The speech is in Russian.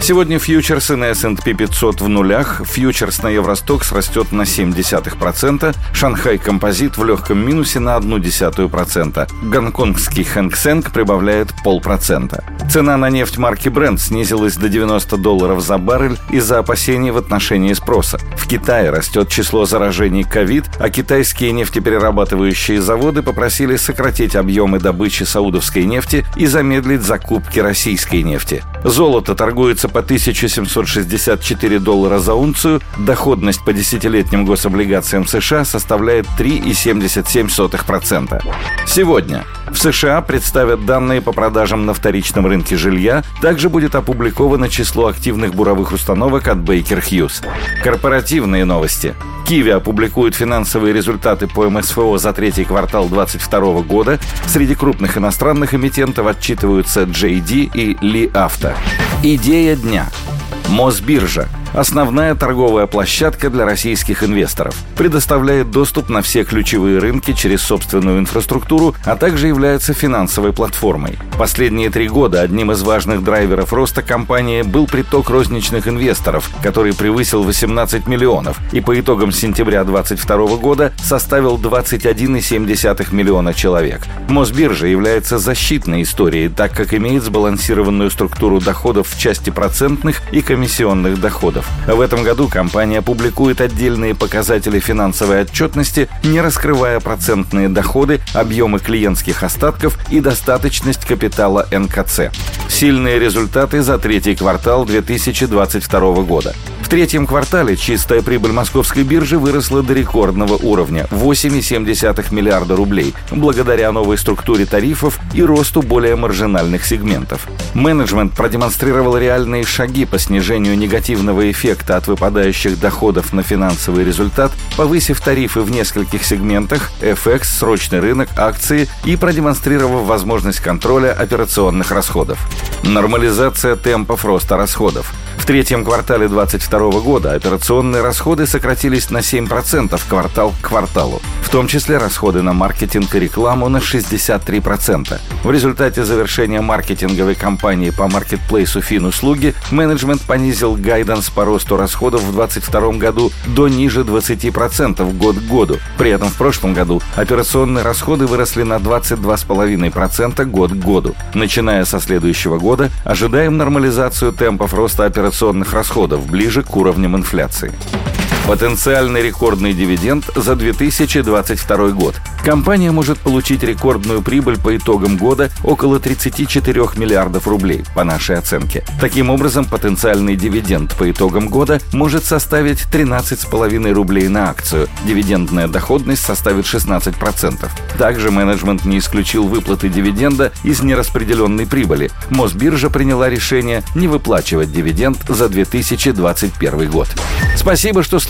Сегодня фьючерсы на S&P 500 в нулях, фьючерс на Евростокс растет на 0,7%, Шанхай Композит в легком минусе на 0,1%, гонконгский Хэнк Сэнк прибавляет полпроцента. Цена на нефть марки Brent снизилась до 90 долларов за баррель из-за опасений в отношении спроса. В Китае растет число заражений ковид, а китайские нефтеперерабатывающие заводы попросили сократить объемы добычи саудовской нефти и замедлить закупки российской нефти. Золото торгуется по 1764 доллара за унцию, доходность по десятилетним гособлигациям США составляет 3,77%. Сегодня в США представят данные по продажам на вторичном рынке жилья. Также будет опубликовано число активных буровых установок от Baker Hughes. Корпоративные новости. Киви опубликует финансовые результаты по МСФО за третий квартал 2022 года. Среди крупных иностранных эмитентов отчитываются JD и Ли Авто. Идея дня. Мосбиржа основная торговая площадка для российских инвесторов. Предоставляет доступ на все ключевые рынки через собственную инфраструктуру, а также является финансовой платформой. Последние три года одним из важных драйверов роста компании был приток розничных инвесторов, который превысил 18 миллионов и по итогам сентября 2022 года составил 21,7 миллиона человек. Мосбиржа является защитной историей, так как имеет сбалансированную структуру доходов в части процентных и комиссионных доходов. В этом году компания публикует отдельные показатели финансовой отчетности, не раскрывая процентные доходы, объемы клиентских остатков и достаточность капитала НКЦ. Сильные результаты за третий квартал 2022 года. В третьем квартале чистая прибыль московской биржи выросла до рекордного уровня – 8,7 миллиарда рублей, благодаря новой структуре тарифов и росту более маржинальных сегментов. Менеджмент продемонстрировал реальные шаги по снижению негативного эффекта от выпадающих доходов на финансовый результат, повысив тарифы в нескольких сегментах – FX, срочный рынок, акции и продемонстрировав возможность контроля операционных расходов. Нормализация темпов роста расходов – третьем квартале 2022 года операционные расходы сократились на 7% квартал к кварталу, в том числе расходы на маркетинг и рекламу на 63%. В результате завершения маркетинговой кампании по маркетплейсу Финуслуги менеджмент понизил гайданс по росту расходов в 2022 году до ниже 20% год к году. При этом в прошлом году операционные расходы выросли на 22,5% год к году. Начиная со следующего года ожидаем нормализацию темпов роста операционных операционных расходов ближе к уровням инфляции. Потенциальный рекордный дивиденд за 2022 год. Компания может получить рекордную прибыль по итогам года около 34 миллиардов рублей, по нашей оценке. Таким образом, потенциальный дивиденд по итогам года может составить 13,5 рублей на акцию. Дивидендная доходность составит 16%. Также менеджмент не исключил выплаты дивиденда из нераспределенной прибыли. Мосбиржа приняла решение не выплачивать дивиденд за 2021 год. Спасибо, что